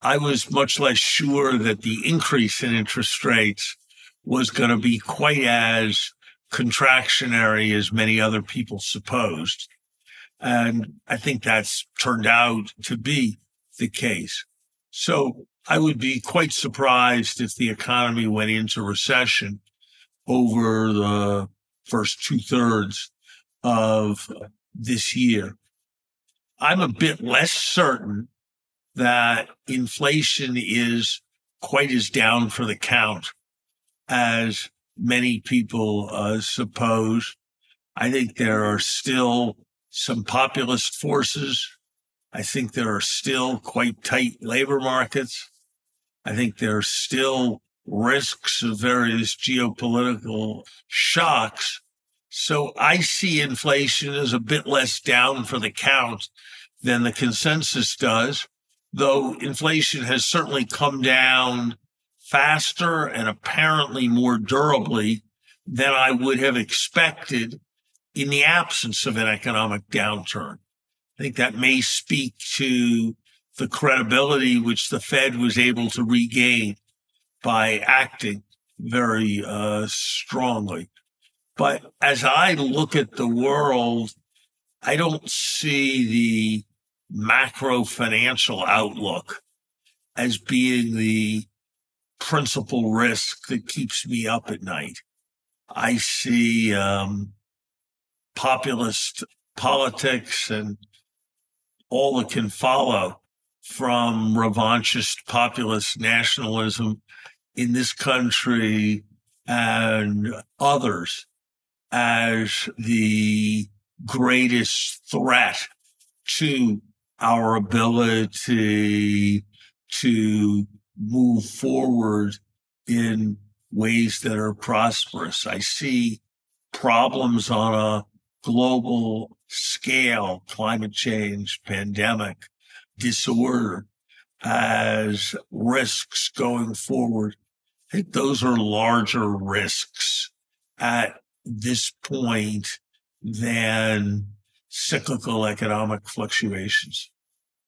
I was much less sure that the increase in interest rates was going to be quite as contractionary as many other people supposed. And I think that's turned out to be the case. So I would be quite surprised if the economy went into recession over the first two thirds of this year. I'm a bit less certain that inflation is quite as down for the count as many people uh, suppose. I think there are still some populist forces. I think there are still quite tight labor markets. I think there are still risks of various geopolitical shocks. So I see inflation as a bit less down for the count than the consensus does, though inflation has certainly come down faster and apparently more durably than I would have expected in the absence of an economic downturn. I think that may speak to the credibility which the Fed was able to regain by acting very uh, strongly. But as I look at the world, I don't see the macro financial outlook as being the principal risk that keeps me up at night. I see um, populist politics and all that can follow from revanchist populist nationalism in this country and others as the greatest threat to our ability to move forward in ways that are prosperous. I see problems on a global scale, climate change, pandemic, disorder as risks going forward. I think those are larger risks at this point than cyclical economic fluctuations.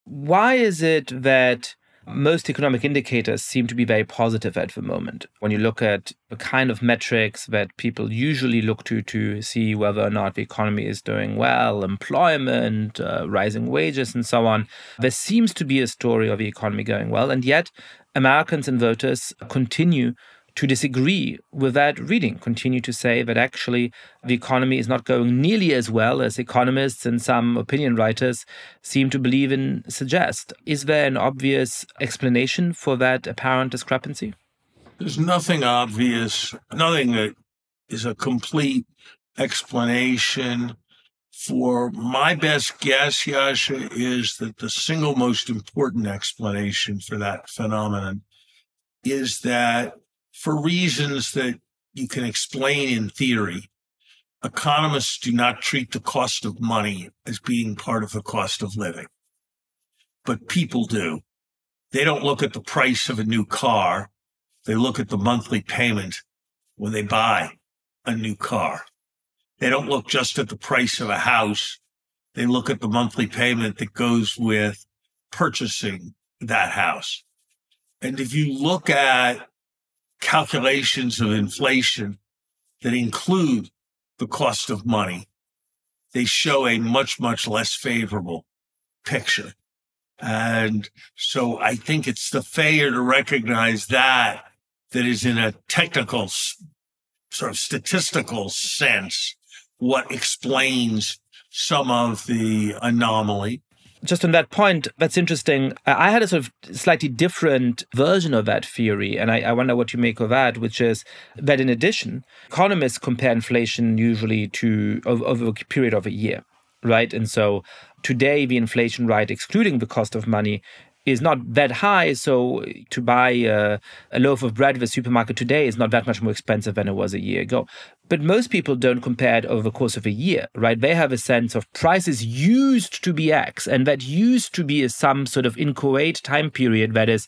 Why is it that most economic indicators seem to be very positive at the moment. When you look at the kind of metrics that people usually look to to see whether or not the economy is doing well, employment, uh, rising wages, and so on, there seems to be a story of the economy going well. And yet, Americans and voters continue to disagree with that reading, continue to say that actually the economy is not going nearly as well as economists and some opinion writers seem to believe and suggest. Is there an obvious explanation for that apparent discrepancy? There's nothing obvious, nothing that is a complete explanation. For my best guess, Yascha, is that the single most important explanation for that phenomenon is that for reasons that you can explain in theory. Economists do not treat the cost of money as being part of the cost of living, but people do. They don't look at the price of a new car. They look at the monthly payment when they buy a new car. They don't look just at the price of a house. They look at the monthly payment that goes with purchasing that house. And if you look at calculations of inflation that include the cost of money, they show a much, much less favorable picture. And so I think it's the failure to recognize that that is in a technical, sort of statistical sense, what explains some of the anomaly just on that point, that's interesting. I had a sort of slightly different version of that theory, and I, I, wonder what you make of that, which is that in addition, economists compare inflation usually to over a period of a year, right? And so today, the inflation rate, excluding the cost of money, is not that high. So to buy a, a, loaf of bread at the supermarket today is not that much more expensive than it was a year ago. But most people don't compare it over the course of a year, right? They have a sense of prices used to be X, and that used to be some sort of inchoate time period that is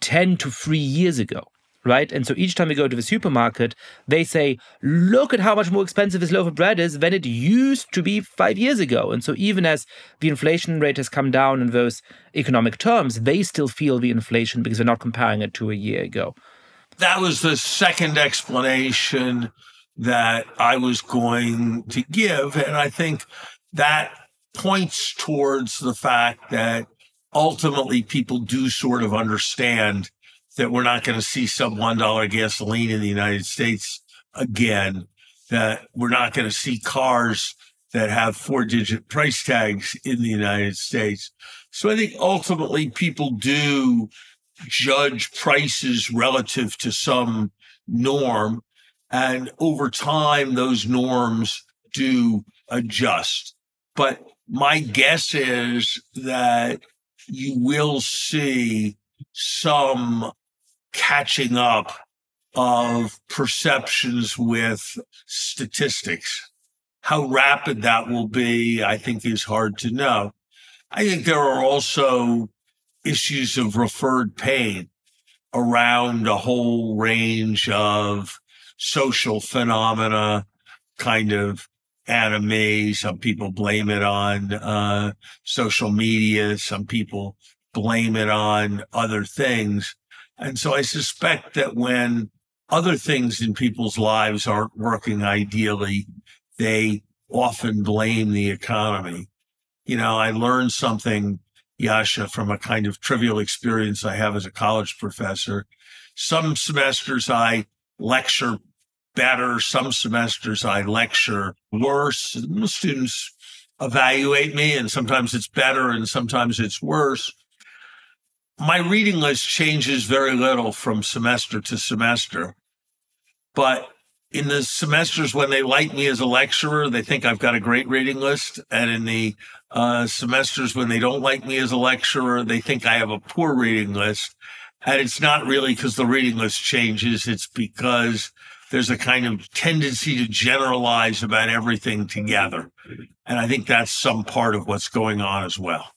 10 to 3 years ago right? And so each time we go to the supermarket, they say, look at how much more expensive this loaf of bread is than it used to be five years ago. And so even as the inflation rate has come down in those economic terms, they still feel the inflation because they're not comparing it to a year ago. That was the second explanation that I was going to give. And I think that points towards the fact that ultimately people do sort of understand that we're not going to see sub $1 gasoline in the United States again, that we're not going to see cars that have four digit price tags in the United States. So I think ultimately people do judge prices relative to some norm. And over time, those norms do adjust. But my guess is that you will see some catching up of perceptions with statistics. How rapid that will be, I think, is hard to know. I think there are also issues of referred pain around a whole range of social phenomena, kind of anomie. Some people blame it on uh, social media. Some people blame it on other things. And so I suspect that when other things in people's lives aren't working ideally, they often blame the economy. You know, I learned something, Yascha, from a kind of trivial experience I have as a college professor. Some semesters I lecture better. Some semesters I lecture worse. Students evaluate me and sometimes it's better and sometimes it's worse. My reading list changes very little from semester to semester, but in the semesters when they like me as a lecturer, they think I've got a great reading list. And in the uh, semesters when they don't like me as a lecturer, they think I have a poor reading list. And it's not really because the reading list changes. It's because there's a kind of tendency to generalize about everything together. And I think that's some part of what's going on as well.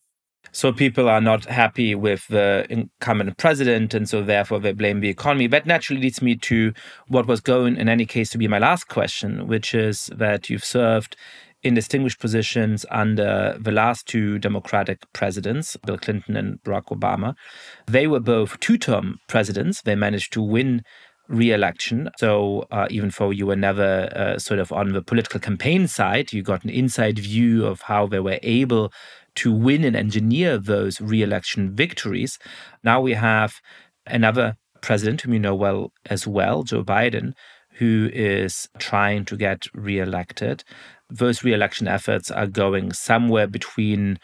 So people are not happy with the incumbent president, and so therefore they blame the economy. That naturally leads me to what was going, in any case, to be my last question, which is that you've served in distinguished positions under the last two Democratic presidents, Bill Clinton and Barack Obama. They were both two term presidents. They managed to win re-election. So uh, even though you were never uh, sort of on the political campaign side, you got an inside view of how they were able to win and engineer those re-election victories. Now we have another president whom you know well as well, Joe Biden, who is trying to get re-elected. Those re-election efforts are going somewhere between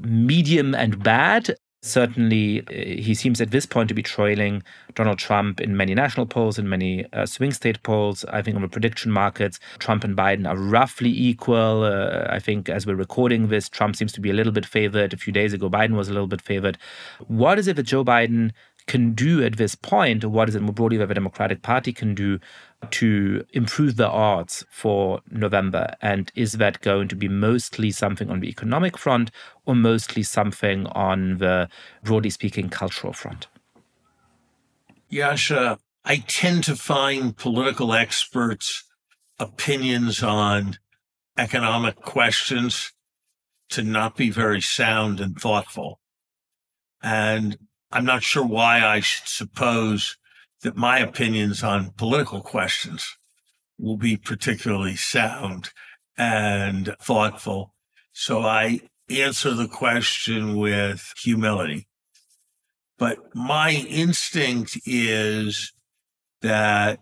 medium and bad Certainly, uh, he seems at this point to be trailing Donald Trump in many national polls and many uh, swing state polls. I think on the prediction markets, Trump and Biden are roughly equal. Uh, I think as we're recording this, Trump seems to be a little bit favored. A few days ago, Biden was a little bit favored. What is it that Joe Biden can do at this point, or what is it more broadly that the Democratic Party can do to improve the odds for November? And is that going to be mostly something on the economic front or mostly something on the, broadly speaking, cultural front? Yascha, I tend to find political experts' opinions on economic questions to not be very sound and thoughtful. And I'm not sure why I should suppose that my opinions on political questions will be particularly sound and thoughtful. So I answer the question with humility. But my instinct is that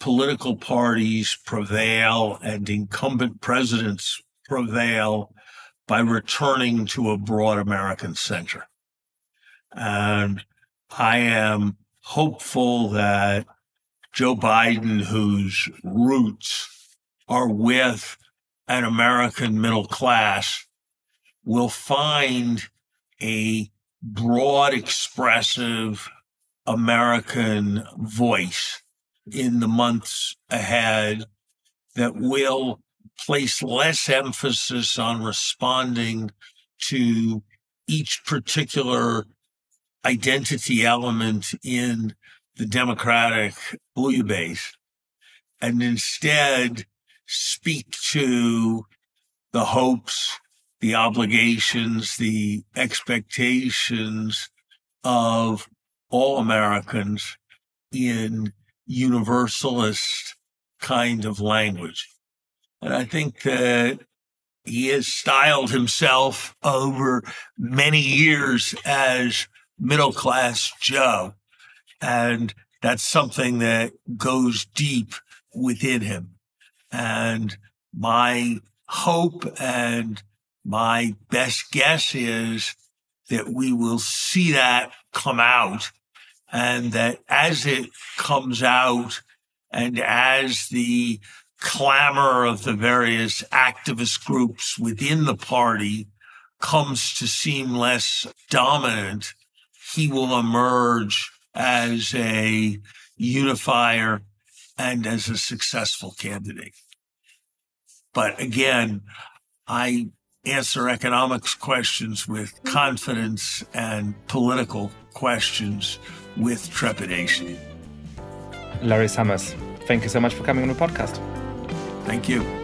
political parties prevail and incumbent presidents prevail by returning to a broad American center. And I am hopeful that Joe Biden, whose roots are with an American middle class, will find a broad, expressive American voice in the months ahead that will place less emphasis on responding to each particular identity element in the Democratic base and instead speak to the hopes, the obligations, the expectations of all Americans in universalist kind of language. And I think that he has styled himself over many years as middle class Joe. And that's something that goes deep within him. And my hope and my best guess is that we will see that come out and that as it comes out and as the clamor of the various activist groups within the party comes to seem less dominant, he will emerge as a unifier and as a successful candidate. But again, I answer economics questions with mm-hmm. confidence and political questions with trepidation. Larry Summers, thank you so much for coming on the podcast. Thank you.